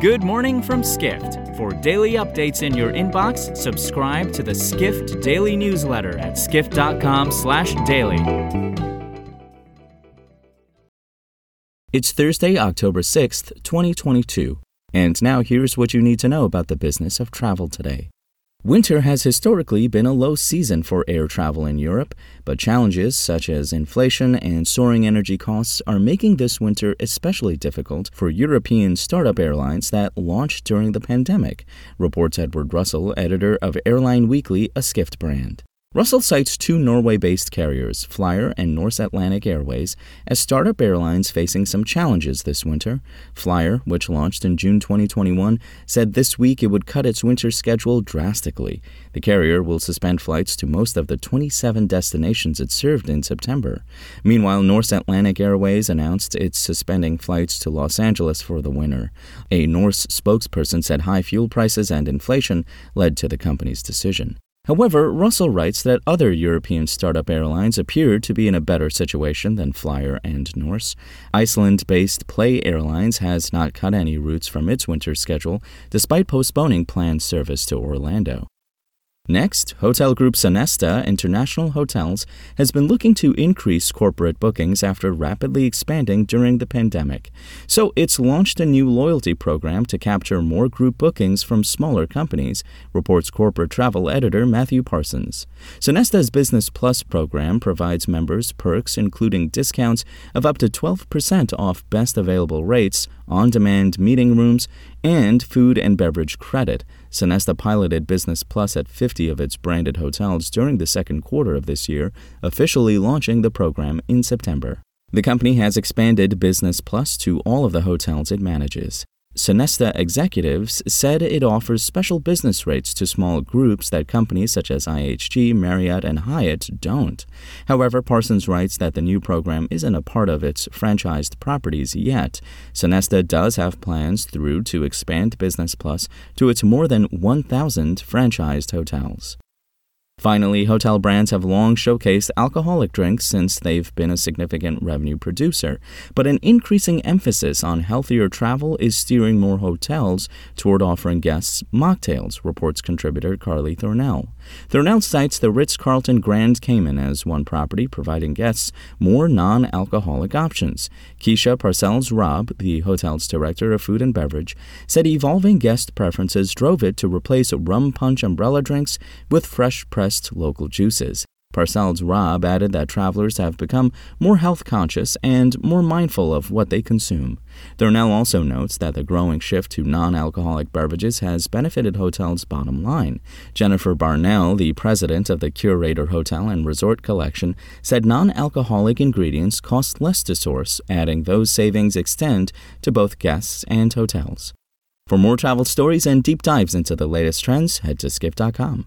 Good morning from Skift. For daily updates in your inbox, subscribe to the Skift Daily newsletter at skift.com/daily. It's Thursday, October 6th, 2022. And now here's what you need to know about the business of travel today. Winter has historically been a low season for air travel in Europe, but challenges such as inflation and soaring energy costs are making this winter especially difficult for European startup airlines that launched during the pandemic, reports Edward Russell, editor of Airline Weekly, a Skift brand. Russell cites two Norway based carriers, Flyr and Norse Atlantic Airways, as startup airlines facing some challenges this winter. Flyr, which launched in June 2021, said this week it would cut its winter schedule drastically. The carrier will suspend flights to most of the 27 destinations it served in September. Meanwhile, Norse Atlantic Airways announced it's suspending flights to Los Angeles for the winter. A Norse spokesperson said high fuel prices and inflation led to the company's decision. However, Russell writes that other European startup airlines appear to be in a better situation than Flyr and Norse. Iceland based Play Airlines has not cut any routes from its winter schedule, despite postponing planned service to Orlando. Next, hotel group Sonesta International Hotels has been looking to increase corporate bookings after rapidly expanding during the pandemic. So it's launched a new loyalty program to capture more group bookings from smaller companies, reports corporate travel editor Matthew Parsons. Sonesta's Business Plus program provides members perks including discounts of up to 12% off best available rates, on demand meeting rooms, and food and beverage credit. Sonesta piloted Business Plus at 50 of its branded hotels during the second quarter of this year, officially launching the program in September. The company has expanded Business Plus to all of the hotels it manages. Sonesta executives said it offers special business rates to small groups that companies such as IHG, Marriott, and Hyatt don't. However, Parsons writes that the new program isn't a part of its franchised properties yet. Sonesta does have plans through to expand Business Plus to its more than 1,000 franchised hotels. Finally, hotel brands have long showcased alcoholic drinks since they've been a significant revenue producer, but an increasing emphasis on healthier travel is steering more hotels toward offering guests mocktails, reports contributor Carly Thornell. Thornell cites the Ritz Carlton Grand Cayman as one property providing guests more non alcoholic options. Keisha Parcells Robb, the hotel's director of food and beverage, said evolving guest preferences drove it to replace rum punch umbrella drinks with fresh pressed local juices. Parcells Robb added that travelers have become more health conscious and more mindful of what they consume. Thornell also notes that the growing shift to non alcoholic beverages has benefited hotels' bottom line. Jennifer Barnell, the president of the Curator Hotel and Resort Collection, said non alcoholic ingredients cost less to source, adding those savings extend to both guests and hotels. For more travel stories and deep dives into the latest trends, head to skift.com.